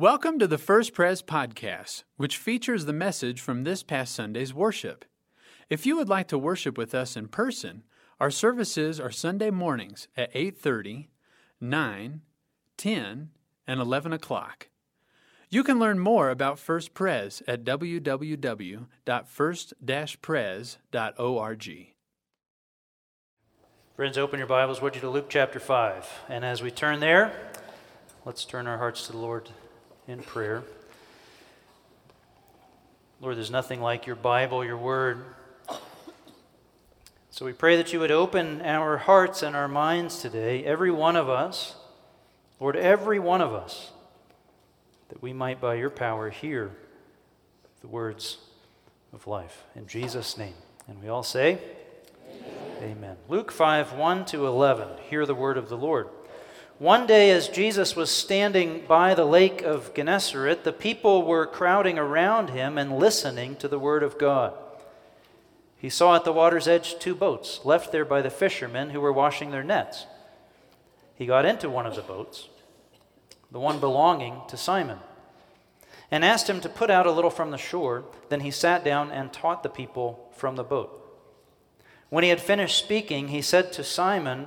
Welcome to the First Pres podcast, which features the message from this past Sunday's worship. If you would like to worship with us in person, our services are Sunday mornings at 8:30, 9, 10, and 11 o'clock. You can learn more about First Pres at www.first-pres.org. Friends, open your Bibles, would you, to Luke chapter 5. And as we turn there, let's turn our hearts to the Lord in prayer. Lord, there's nothing like your Bible, your Word. So we pray that you would open our hearts and our minds today, every one of us, Lord, every one of us, that we might by your power hear the words of life. In Jesus' name. And we all say, Amen. Amen. Luke 5 1 to 11. Hear the word of the Lord. One day, as Jesus was standing by the lake of Gennesaret, the people were crowding around him and listening to the word of God. He saw at the water's edge two boats, left there by the fishermen who were washing their nets. He got into one of the boats, the one belonging to Simon, and asked him to put out a little from the shore. Then he sat down and taught the people from the boat. When he had finished speaking, he said to Simon,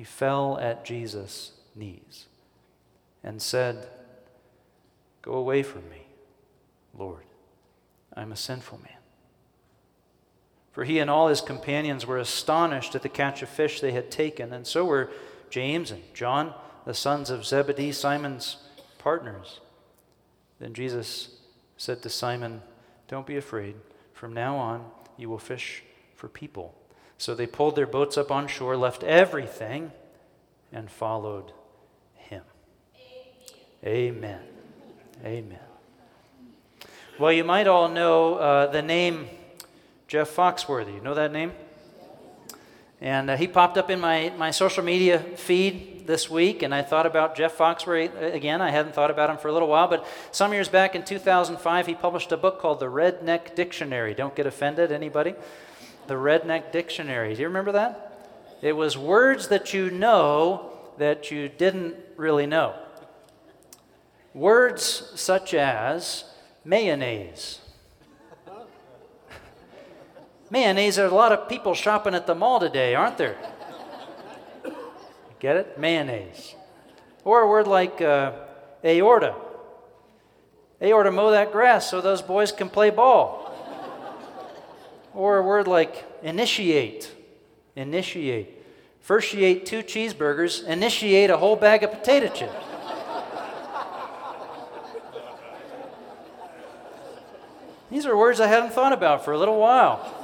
he fell at Jesus' knees and said, Go away from me, Lord. I'm a sinful man. For he and all his companions were astonished at the catch of fish they had taken, and so were James and John, the sons of Zebedee, Simon's partners. Then Jesus said to Simon, Don't be afraid. From now on, you will fish for people. So they pulled their boats up on shore, left everything, and followed him. Amen. Amen. Well, you might all know uh, the name Jeff Foxworthy. You know that name? And uh, he popped up in my, my social media feed this week, and I thought about Jeff Foxworthy again. I hadn't thought about him for a little while, but some years back in 2005, he published a book called The Redneck Dictionary. Don't get offended, anybody? The Redneck Dictionary. Do you remember that? It was words that you know that you didn't really know. Words such as mayonnaise. mayonnaise, there are a lot of people shopping at the mall today, aren't there? Get it? Mayonnaise. Or a word like uh, aorta. Aorta, mow that grass so those boys can play ball. Or a word like initiate. Initiate. First, you ate two cheeseburgers, initiate a whole bag of potato chips. These are words I hadn't thought about for a little while.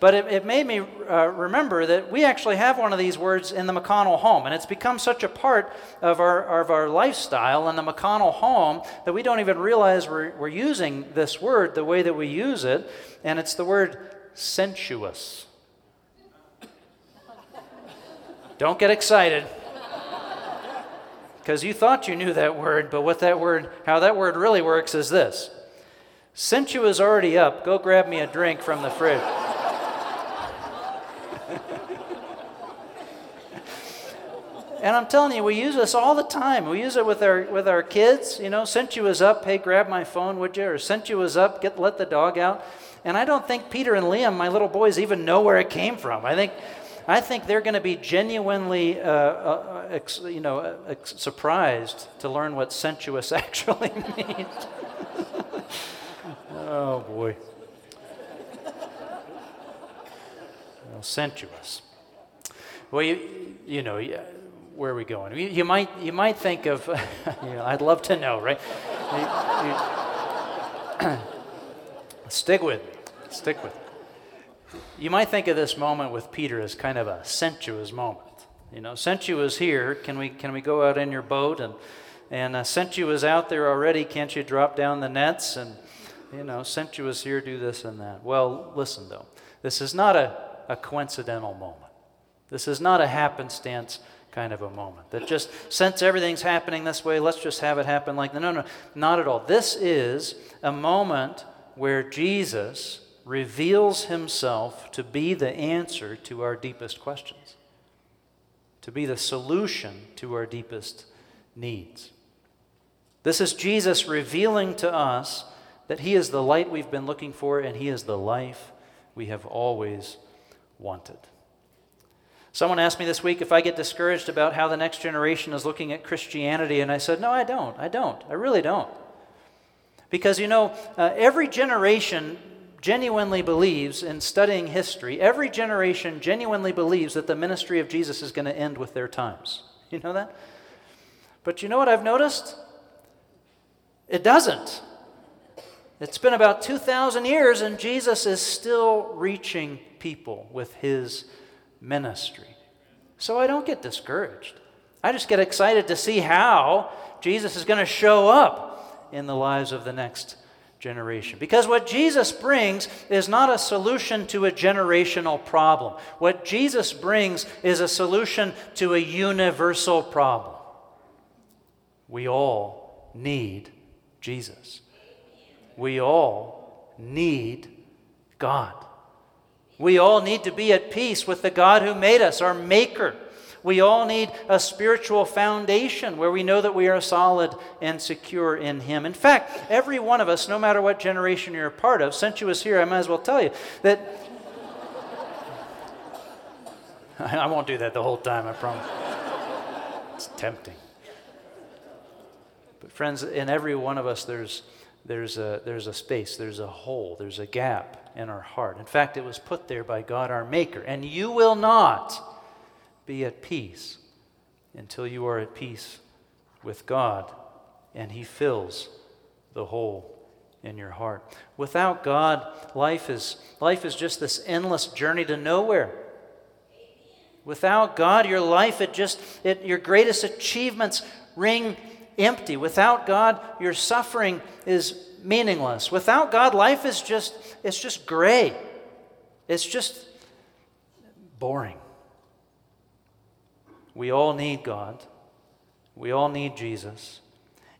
But it, it made me uh, remember that we actually have one of these words in the McConnell home, and it's become such a part of our, of our lifestyle in the McConnell home that we don't even realize we're, we're using this word the way that we use it, and it's the word sensuous. Don't get excited because you thought you knew that word, but what that word, how that word really works is this. Sensuous already up, go grab me a drink from the fridge. And I'm telling you, we use this all the time. We use it with our with our kids. You know, sent you was up, hey, grab my phone, would you? Or sent you was up, get let the dog out. And I don't think Peter and Liam, my little boys, even know where it came from. I think, I think they're going to be genuinely, uh, uh, ex, you know, uh, ex- surprised to learn what sensuous actually means. oh boy. Well, sensuous. Well, you, you know, where are we going? You, you might, you might think of, you know, I'd love to know, right? You, stick with me. Stick with me. You might think of this moment with Peter as kind of a sensuous moment. You know, sensuous here. Can we, can we go out in your boat and And uh, sent you was out there already. Can't you drop down the nets? And, you know, sent you was here, do this and that. Well, listen, though. This is not a, a coincidental moment. This is not a happenstance kind of a moment that just since everything's happening this way let's just have it happen like that no no not at all. This is a moment where jesus reveals himself to be the answer to our deepest questions to be the solution to our deepest needs. This is jesus revealing to us that he is the light we've been looking for and he is the life we have always wanted Someone asked me this week if I get discouraged about how the next generation is looking at Christianity, and I said, No, I don't. I don't. I really don't. Because, you know, uh, every generation genuinely believes in studying history, every generation genuinely believes that the ministry of Jesus is going to end with their times. You know that? But you know what I've noticed? It doesn't. It's been about 2,000 years, and Jesus is still reaching people with his ministry. So I don't get discouraged. I just get excited to see how Jesus is going to show up in the lives of the next generation. Because what Jesus brings is not a solution to a generational problem. What Jesus brings is a solution to a universal problem. We all need Jesus. We all need God. We all need to be at peace with the God who made us, our Maker. We all need a spiritual foundation where we know that we are solid and secure in Him. In fact, every one of us, no matter what generation you're a part of, since you was here, I might as well tell you that. I won't do that the whole time, I promise. It's tempting. But, friends, in every one of us, there's, there's, a, there's a space, there's a hole, there's a gap in our heart. In fact, it was put there by God our Maker. And you will not be at peace until you are at peace with God and He fills the hole in your heart. Without God, life is, life is just this endless journey to nowhere. Without God, your life, it just, it, your greatest achievements ring empty. Without God, your suffering is meaningless. Without God, life is just, it's just gray. It's just boring. We all need God. We all need Jesus.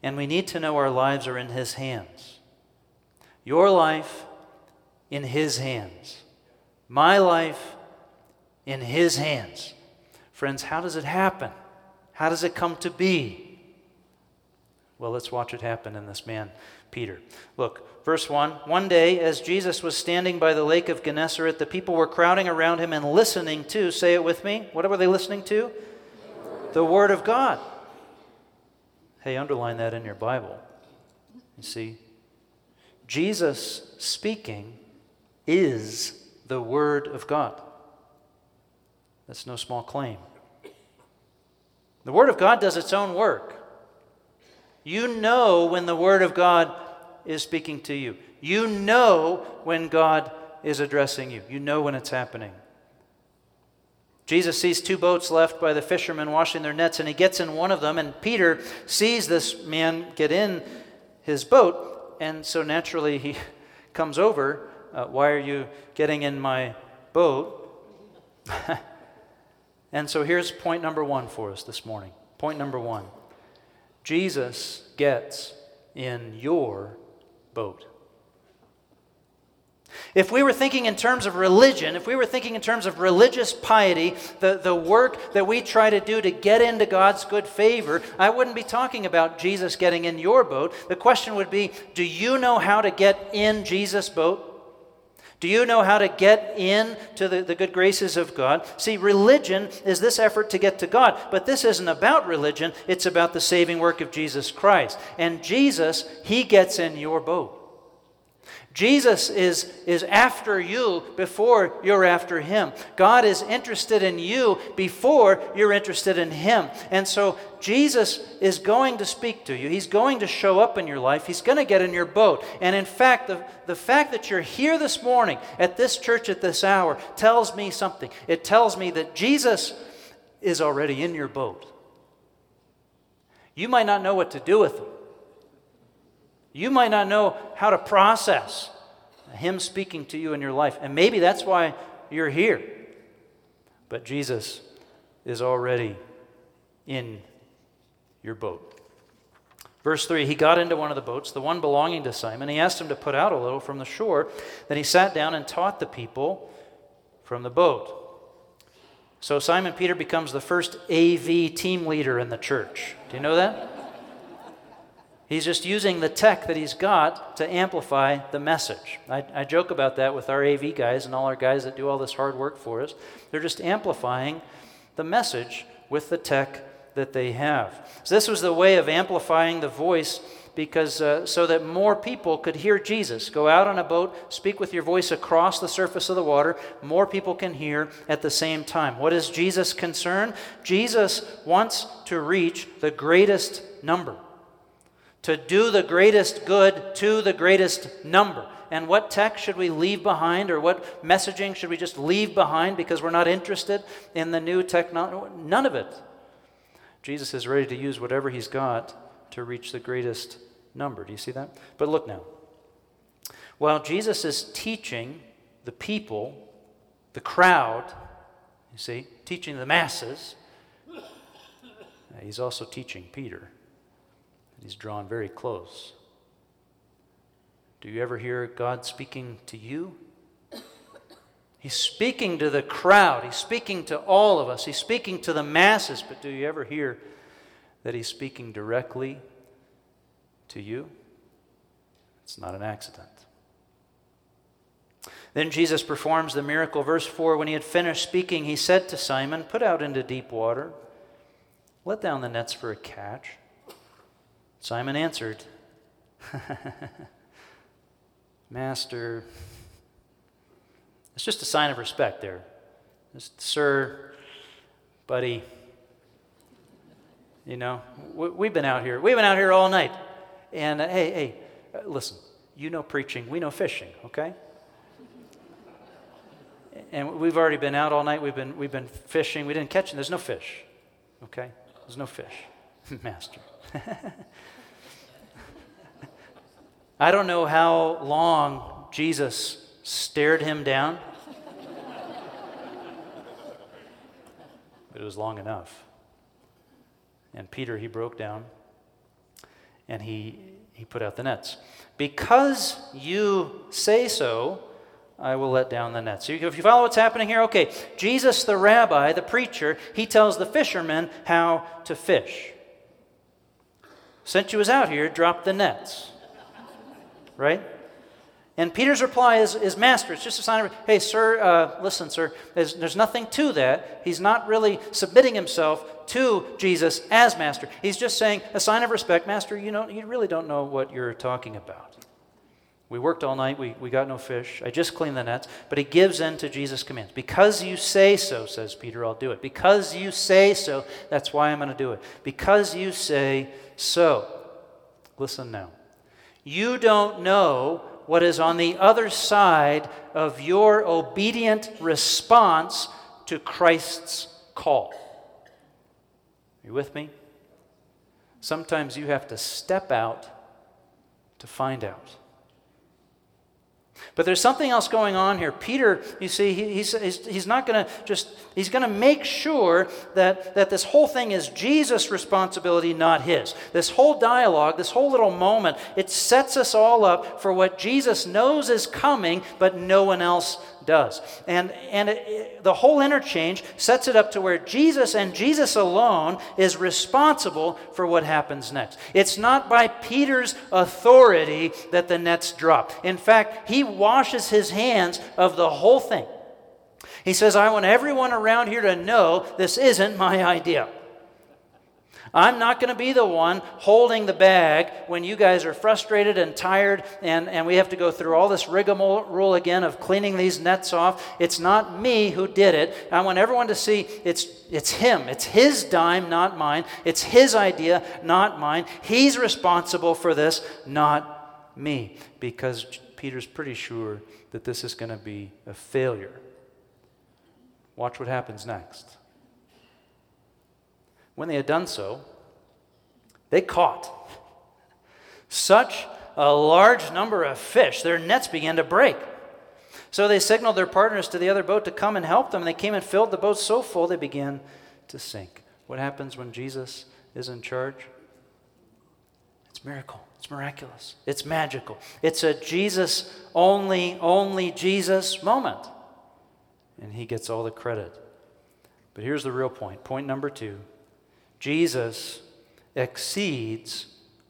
And we need to know our lives are in His hands. Your life in His hands. My life in His hands. Friends, how does it happen? How does it come to be? Well, let's watch it happen in this man Peter. Look, verse 1 One day, as Jesus was standing by the lake of Gennesaret, the people were crowding around him and listening to, say it with me, what were they listening to? The Word of God. Hey, underline that in your Bible. You see, Jesus speaking is the Word of God. That's no small claim. The Word of God does its own work. You know when the Word of God is speaking to you. You know when God is addressing you. You know when it's happening. Jesus sees two boats left by the fishermen washing their nets, and he gets in one of them, and Peter sees this man get in his boat, and so naturally he comes over. Uh, Why are you getting in my boat? and so here's point number one for us this morning. Point number one Jesus gets in your boat. If we were thinking in terms of religion, if we were thinking in terms of religious piety, the, the work that we try to do to get into God's good favor, I wouldn't be talking about Jesus getting in your boat. The question would be do you know how to get in Jesus' boat? Do you know how to get in to the, the good graces of God? See, religion is this effort to get to God, but this isn't about religion, it's about the saving work of Jesus Christ. And Jesus, He gets in your boat. Jesus is, is after you before you're after him. God is interested in you before you're interested in him. And so Jesus is going to speak to you. He's going to show up in your life. He's going to get in your boat. And in fact, the, the fact that you're here this morning at this church at this hour tells me something. It tells me that Jesus is already in your boat. You might not know what to do with them. You might not know how to process Him speaking to you in your life. And maybe that's why you're here. But Jesus is already in your boat. Verse 3 He got into one of the boats, the one belonging to Simon. He asked him to put out a little from the shore. Then he sat down and taught the people from the boat. So Simon Peter becomes the first AV team leader in the church. Do you know that? He's just using the tech that he's got to amplify the message. I, I, joke about that with our AV guys and all our guys that do all this hard work for us. They're just amplifying the message with the tech that they have. So, this was the way of amplifying the voice because uh, so that more people could hear Jesus. Go out on a boat, speak with your voice across the surface of the water. More people can hear at the same time. What is Jesus' concern? Jesus wants to reach the greatest number, to do the greatest good to the greatest number. And what text should we leave behind, or what messaging should we just leave behind because we're not interested in the new technology? None of it. Jesus is ready to use whatever he's got to reach the greatest number. Do you see that? But look now. While Jesus is teaching the people, the crowd, you see, teaching the masses, he's also teaching Peter. He's drawn very close. Do you ever hear God speaking to you? He's speaking to the crowd. He's speaking to all of us. He's speaking to the masses. But do you ever hear that He's speaking directly to you? It's not an accident. Then Jesus performs the miracle. Verse 4 When he had finished speaking, he said to Simon, Put out into deep water, let down the nets for a catch. Simon answered, Master, it's just a sign of respect there. Just, Sir, buddy, you know, we, have been out here. We've been out here all night. And uh, hey, hey, uh, listen, you know preaching, we know fishing, okay? And we've already been out all night. We've been, we've been fishing. We didn't catch them. There's no fish, okay? There's no fish. Master. I don't know how long Jesus stared him down, but it was long enough. And Peter, he broke down and he, he put out the nets. Because you say so, I will let down the nets. So if you follow what's happening here, okay, Jesus, the rabbi, the preacher, he tells the fishermen how to fish. Since you was out here, drop the nets. Right? And Peter's reply is, is Master. It's just a sign of, hey, sir, uh, listen, sir, there's, there's nothing to that. He's not really submitting himself to Jesus as Master. He's just saying, a sign of respect, Master, you, know, you really don't know what you're talking about. We worked all night, we, we got no fish. I just cleaned the nets. But he gives in to Jesus' commands. Because you say so, says Peter, I'll do it. Because you say so, that's why I'm going to do it. Because you say so. Listen now. You don't know what is on the other side of your obedient response to Christ's call. Are you with me? Sometimes you have to step out to find out. But there's something else going on here. Peter, you see, he, he's, he's, not going to just, he's going to make sure that, that this whole thing is Jesus' responsibility, not his. This whole dialogue, this whole little moment, it sets us all up for what Jesus knows is coming, but no one else does. And, and it, it, the whole interchange sets it up to where Jesus and Jesus alone is responsible for what happens next. It's not by Peter's authority that the nets drop. In fact, he washes his hands of the whole thing. He says, I want everyone around here to know this isn't my idea. I'm not going to be the one holding the bag when you guys are frustrated and tired and, and we have to go through all this rigmarole again of cleaning these nets off. It's not me who did it. I want everyone to see it's, it's him. It's his dime, not mine. It's his idea, not mine. He's responsible for this, not me. Because Peter's pretty sure that this is going to be a failure. Watch what happens next. When they had done so, They caught such a large number of fish, their nets began to break. So they signaled their partners to the other boat to come and help them. They came and filled the boat so full they began to sink. What happens when Jesus is in charge? It's miracle. It's miraculous. It's magical. It's a Jesus only, only Jesus moment. And he gets all the credit. But here's the real point. Point number two Jesus exceeds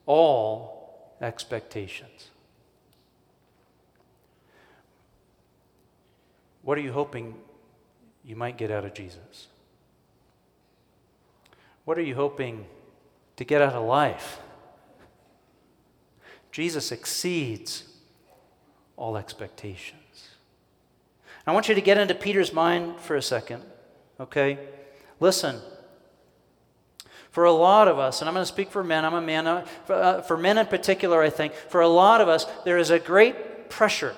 all expectations. What are you hoping you might get out of Jesus? What are you hoping to get out of life? Jesus exceeds all expectations. I want you to get into Peter's mind for a second, okay? Listen. For a lot of us, and I'm going to speak for men, I'm a man, uh, for, uh, for men in particular, I think, for a lot of us, there is a great pressure,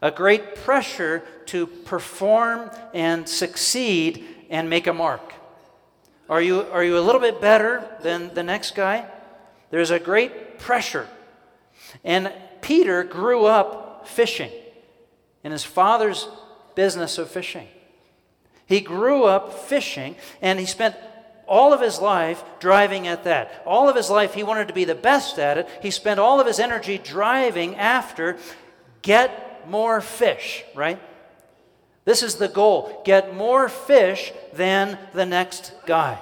a great pressure to perform and succeed and make a mark. Are you, are you a little bit better than the next guy? There's a great pressure. And Peter grew up fishing in his father's business of fishing. He grew up fishing and he spent all of his life driving at that. All of his life, he wanted to be the best at it. He spent all of his energy driving after get more fish, right? This is the goal get more fish than the next guy.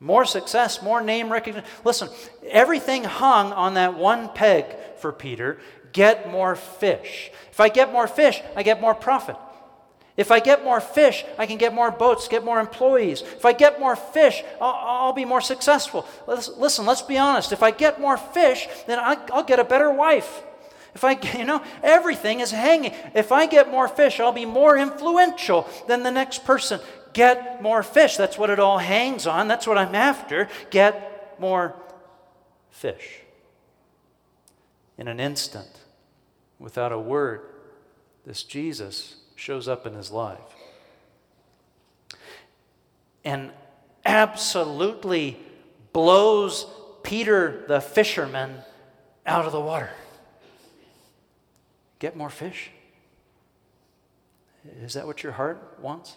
More success, more name recognition. Listen, everything hung on that one peg for Peter get more fish. If I get more fish, I get more profit. If I get more fish, I can get more boats, get more employees. If I get more fish, I'll, I'll be more successful. Let's, listen, let's be honest. If I get more fish, then I, I'll get a better wife. If I, you know, everything is hanging. If I get more fish, I'll be more influential than the next person get more fish. That's what it all hangs on. That's what I'm after. Get more fish. In an instant, without a word, this Jesus shows up in his life. And absolutely blows Peter the fisherman out of the water. Get more fish? Is that what your heart wants?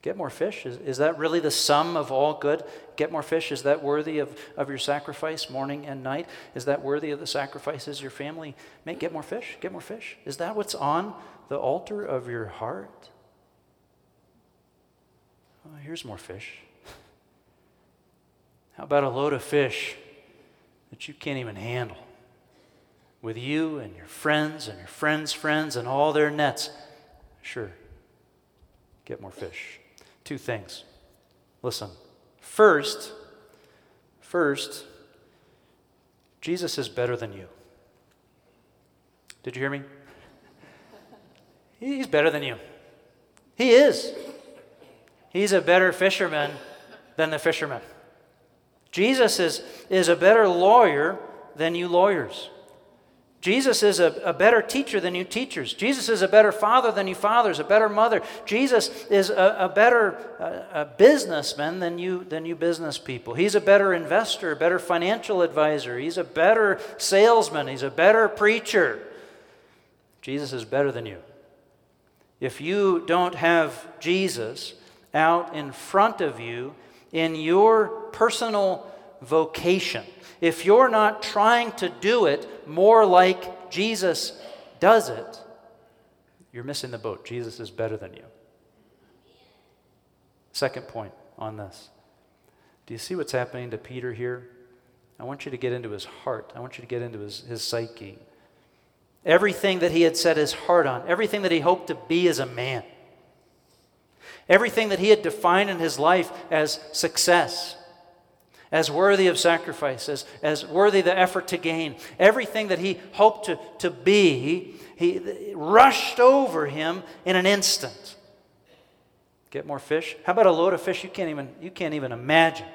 Get more fish. Is, is that really the sum of all good? Get more fish. Is that worthy of, of your sacrifice morning and night? Is that worthy of the sacrifices your family make? Get more fish. Get more fish. Is that what's on the altar of your heart? Here's more fish. How about a load of fish that you can't even handle? With you and your friends and your friends' friends and all their nets. Sure, get more fish two things. Listen. First, first, Jesus is better than you. Did you hear me? He's better than you. He is. He's a better fisherman than the fisherman. Jesus is, is a better lawyer than you lawyers. Jesus is a, a, better teacher than you teachers. Jesus is a better father than you fathers, a better mother. Jesus is a, a better a businessman than you, than you business people. He's a better investor, a better financial advisor. He's a better salesman. He's a better preacher. Jesus is better than you. If you don't have Jesus out in front of you in your personal vocation, if you're not trying to do it more like Jesus does it, you're missing the boat. Jesus is better than you. Second point on this. Do you see what's happening to Peter here? I want you to get into his heart. I want you to get into his, his psyche. Everything that he had set his heart on, everything that he hoped to be as a man, everything that he had defined in his life as success, as worthy of sacrifice, as, as worthy the effort to gain. Everything that he hoped to, to be, he rushed over him in an instant. Get more fish? How about a load of fish you can't even, you can't even imagine?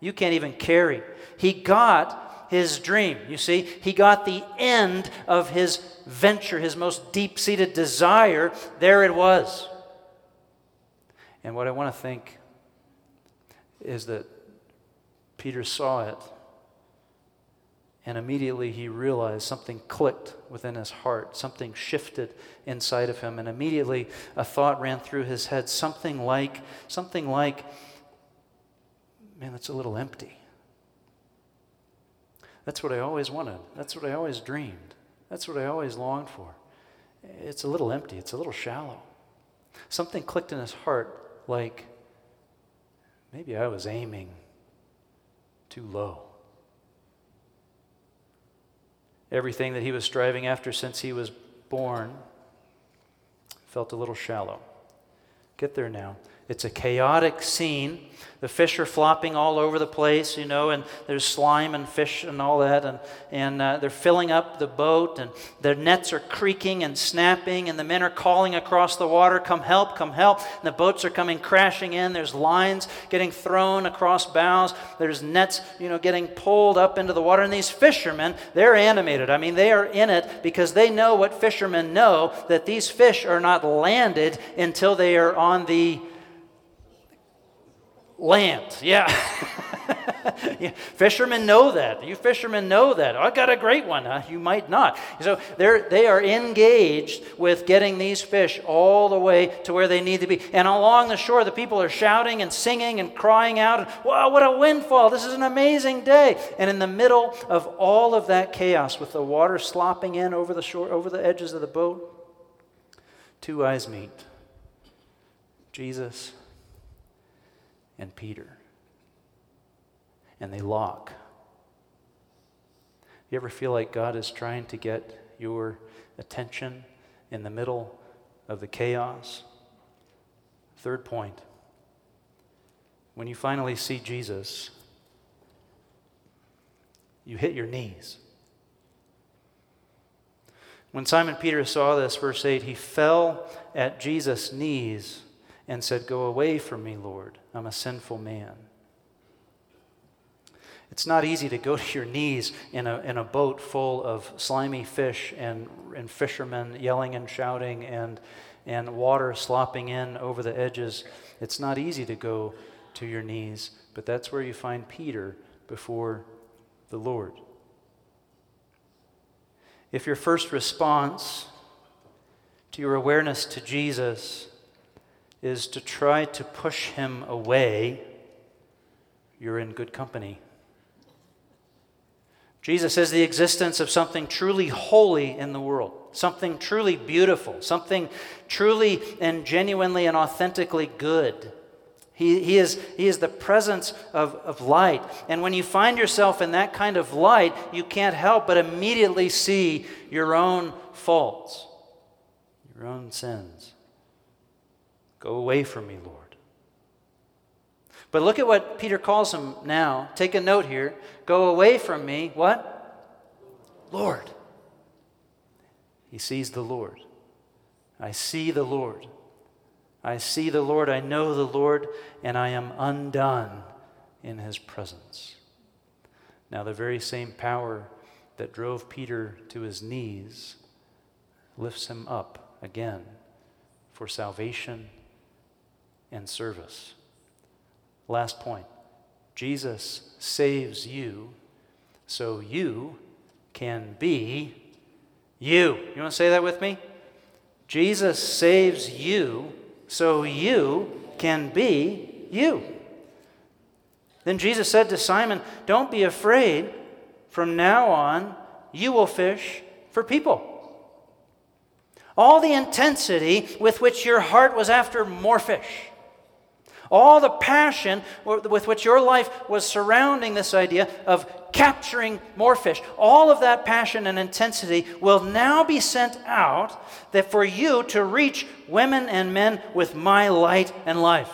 You can't even carry. He got his dream. You see, he got the end of his venture, his most deep seated desire. There it was. And what I want to think is that Peter saw it. And immediately he realized something clicked within his heart, something shifted inside of him, and immediately a thought ran through his head, something like, something like, man, that's a little empty. That's what I always wanted. That's what I always dreamed. That's what I always longed for. It's a little empty, it's a little shallow. Something clicked in his heart like maybe I was aiming too low. Everything that he was striving after since he was born felt a little shallow. Get there now. It's a chaotic scene. The fish are flopping all over the place, you know, and there's slime and fish and all that, and, and uh, they're filling up the boat, and their nets are creaking and snapping, and the men are calling across the water, Come help, come help. And the boats are coming crashing in. There's lines getting thrown across bows, there's nets, you know, getting pulled up into the water. And these fishermen, they're animated. I mean, they are in it because they know what fishermen know that these fish are not landed until they are on the land. Yeah. yeah. Fishermen know that. You fishermen know that. Oh, I got a great one. Huh? You might not. So they're, they are engaged with getting these fish all the way to where they need to be. And along the shore, the people are shouting and singing and crying out. And, wow, what a windfall. This is an amazing day. And in the middle of all of that chaos, with the water slopping in over the shore, over the edges of the boat, two eyes meet Jesus and Peter. And they lock. You ever feel like God is trying to get your attention in the middle of the chaos? Third point when you finally see Jesus, you hit your knees. When Simon Peter saw this, verse 8, he fell at Jesus' knees and said, Go away from me, Lord. I'm a sinful man. It's not easy to go to your knees in a, in a boat full of slimy fish and, and fishermen yelling and shouting and, and water slopping in over the edges. It's not easy to go to your knees, but that's where you find Peter before the Lord. If your first response to your awareness to Jesus is to try to push him away, you're in good company. Jesus is the existence of something truly holy in the world, something truly beautiful, something truly and genuinely and authentically good. He, he, is, he is the presence of, of light. And when you find yourself in that kind of light, you can't help but immediately see your own faults, your own sins. Go away from me, Lord. But look at what Peter calls him now. Take a note here. Go away from me, what? Lord. He sees the Lord. I see the Lord. I see the Lord. I know the Lord, and I am undone in his presence. Now, the very same power that drove Peter to his knees lifts him up again for salvation and service. Last point Jesus saves you so you can be you. You want to say that with me? Jesus saves you so you can be you. Then Jesus said to Simon, Don't be afraid. From now on, you will fish for people. All the intensity with which your heart was after more fish all the passion with which your life was surrounding this idea of capturing more fish, all of that passion and intensity will now be sent out that for you to reach women and men with my light and life.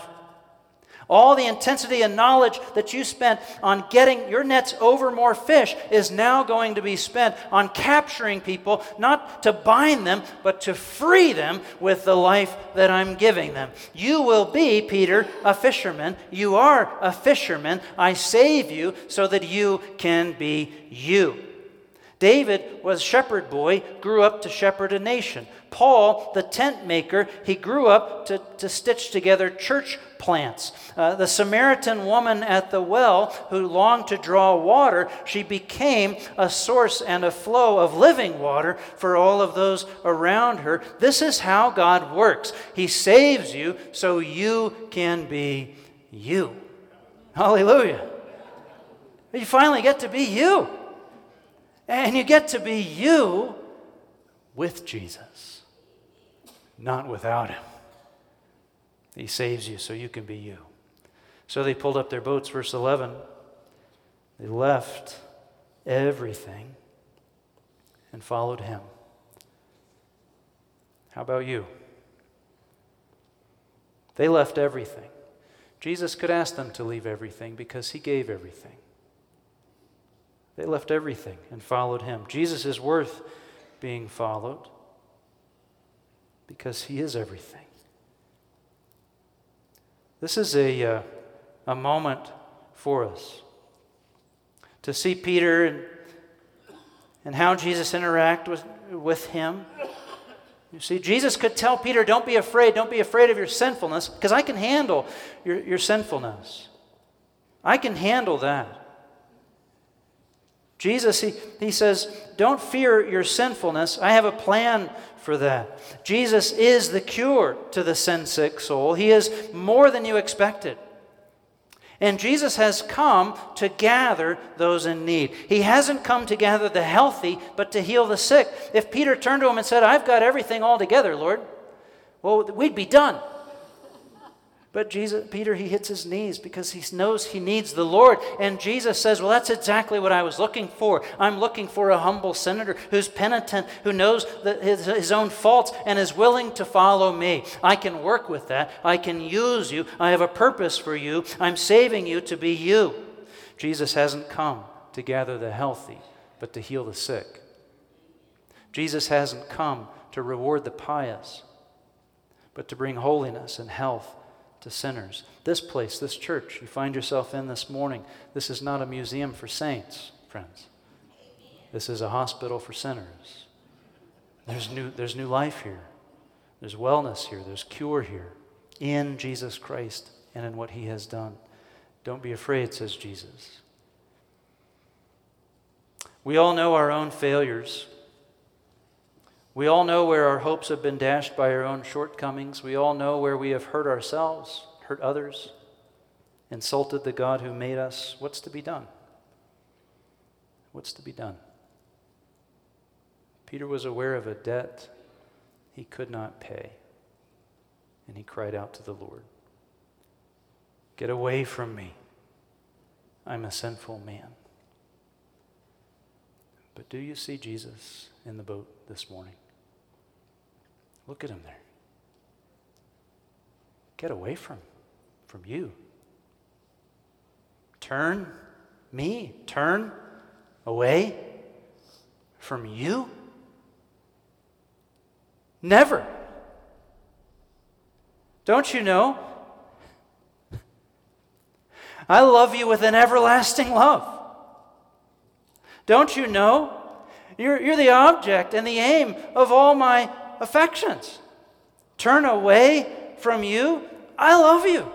All the intensity and knowledge that you spent on getting your nets over more fish is now going to be spent on capturing people, not to bind them, but to free them with the life that I'm giving them. You will be, Peter, a fisherman. You are a fisherman. I save you so that you can be you. David was shepherd boy, grew up to shepherd a nation. Paul, the tent maker, he grew up to, to stitch together church plants. Uh, the Samaritan woman at the well who longed to draw water, she became a source and a flow of living water for all of those around her. This is how God works. He saves you so you can be you. Hallelujah. You finally get to be you. And you get to be you with Jesus, not without him. He saves you so you can be you. So they pulled up their boats, verse 11. They left everything and followed him. How about you? They left everything. Jesus could ask them to leave everything because he gave everything. They left everything and followed him. Jesus is worth being followed because he is everything. This is a, uh, a moment for us to see Peter and, and how Jesus interact with, with him. You see, Jesus could tell Peter, Don't be afraid, don't be afraid of your sinfulness, because I can handle your, your sinfulness. I can handle that. Jesus, he, he says, Don't fear your sinfulness. I have a plan for that. Jesus is the cure to the sin sick soul. He is more than you expected. And Jesus has come to gather those in need. He hasn't come to gather the healthy, but to heal the sick. If Peter turned to him and said, I've got everything all together, Lord, well, we'd be done. But Jesus, Peter, he hits his knees because he knows he needs the Lord. And Jesus says, Well, that's exactly what I was looking for. I'm looking for a humble senator who's penitent, who knows his, his own faults, and is willing to follow me. I can work with that. I can use you. I have a purpose for you. I'm saving you to be you. Jesus hasn't come to gather the healthy, but to heal the sick. Jesus hasn't come to reward the pious, but to bring holiness and health to sinners. This place, this church you find yourself in this morning, this is not a museum for saints, friends. This is a hospital for sinners. There's new, there's new life here. There's wellness here. There's cure here in Jesus Christ and in what he has done. Don't be afraid, says Jesus. We all know our own failures. We all know where our hopes have been dashed by our own shortcomings. We all know where we have hurt ourselves, hurt others, insulted the God who made us. What's to be done? What's to be done? Peter was aware of a debt he could not pay, and he cried out to the Lord Get away from me. I'm a sinful man. But do you see Jesus in the boat this morning? Look at him there. Get away from, from you. Turn me, turn away from you. Never. Don't you know? I love you with an everlasting love. Don't you know? You're, you're the object and the aim of all my affections. Turn away from you. I love you.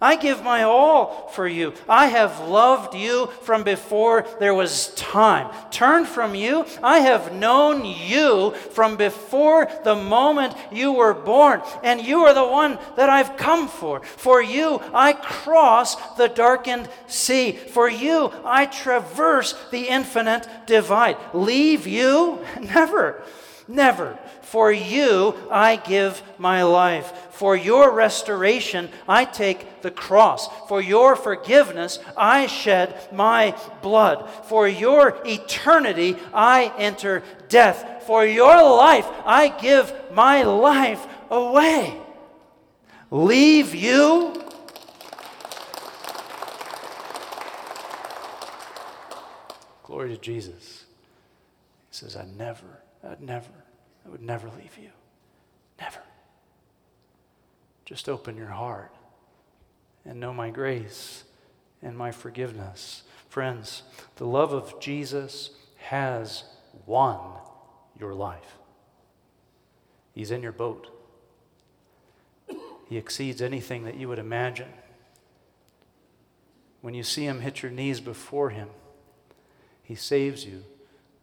I give my all for you. I have loved you from before there was time. Turn from you. I have known you from before the moment you were born. And you are the one that I've come for. For you, I cross the darkened sea. For you, I traverse the infinite divide. Leave you? Never. Never. For you I give my life. For your restoration I take the cross. For your forgiveness I shed my blood. For your eternity I enter death. For your life I give my life away. Leave you? Glory to Jesus. He says, I never, I'd never I would never leave you. Never. Just open your heart and know my grace and my forgiveness. Friends, the love of Jesus has won your life. He's in your boat. He exceeds anything that you would imagine. When you see him, hit your knees before him. He saves you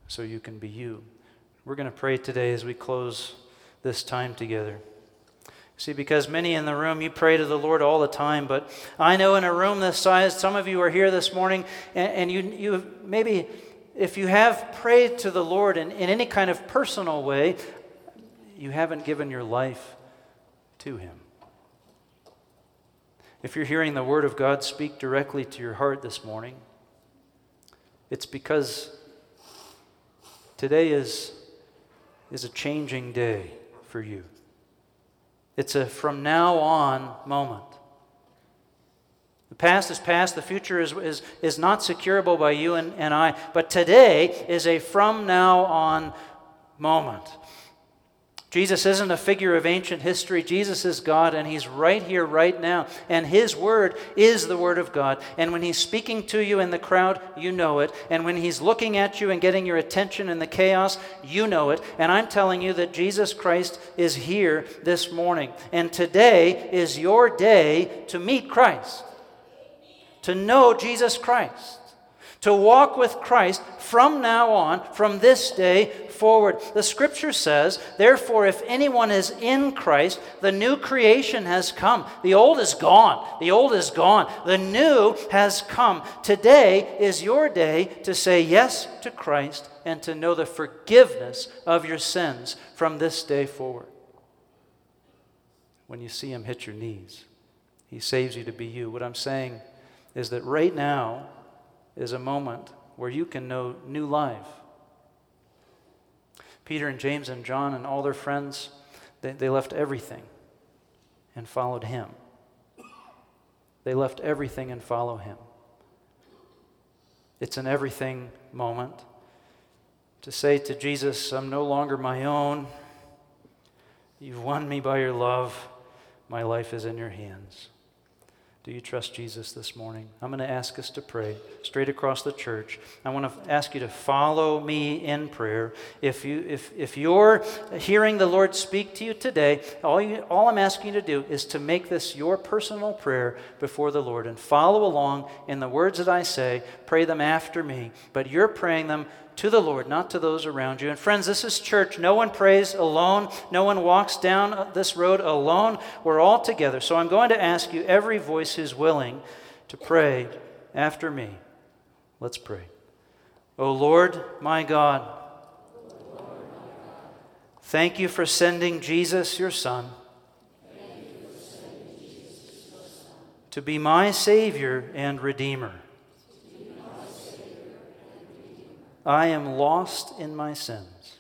so you can be you. We're going to pray today as we close this time together. See, because many in the room, you pray to the Lord all the time, but I know in a room this size, some of you are here this morning, and, and you, you maybe, if you have prayed to the Lord in, in any kind of personal way, you haven't given your life to Him. If you're hearing the Word of God speak directly to your heart this morning, it's because today is, is a changing day for you. It's a from now on moment. The past is past, the future is, is, is not securable by you and, and I, but today is a from now on moment. Jesus isn't a figure of ancient history. Jesus is God, and He's right here, right now. And His Word is the Word of God. And when He's speaking to you in the crowd, you know it. And when He's looking at you and getting your attention in the chaos, you know it. And I'm telling you that Jesus Christ is here this morning. And today is your day to meet Christ, to know Jesus Christ to walk with Christ from now on, from this day forward. The scripture says, therefore, if anyone is in Christ, the new creation has come. The old is gone. The old is gone. The new has come. Today is your day to say yes to Christ and to know the forgiveness of your sins from this day forward. When you see him, hit your knees. He saves you to be you. What I'm saying is that right now, is a moment where you can know new life. Peter and James and John and all their friends, they, they left everything and followed him. They left everything and follow him. It's an everything moment to say to Jesus, I'm no longer my own. You've won me by your love. My life is in your hands. Do you trust Jesus this morning? I'm going to ask us to pray straight across the church. I want to ask you to follow me in prayer. If, you, if, if you're hearing the Lord speak to you today, all, you, all I'm asking you to do is to make this your personal prayer before the Lord and follow along in the words that I say. Pray them after me, but you're praying them to the Lord, not to those around you. And friends, this is church. No one prays alone, no one walks down this road alone. We're all together. So I'm going to ask you, every voice who's willing, to pray after me. Let's pray. O Lord, my God, thank you for sending Jesus, your Son, to be my Savior and Redeemer. I am lost in my sins.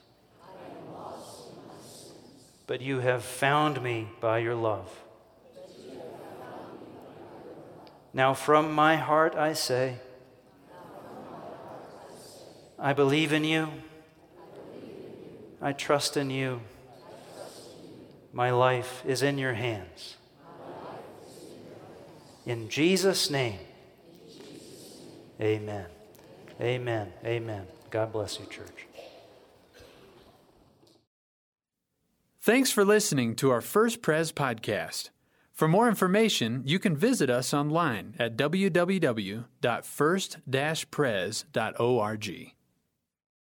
But you have found me by your love. Now, from my heart, I say, I believe in you. I trust in you. My life is in your hands. In Jesus' name, amen. Amen. Amen. God bless you, church. Thanks for listening to our First Pres podcast. For more information, you can visit us online at www.first-pres.org.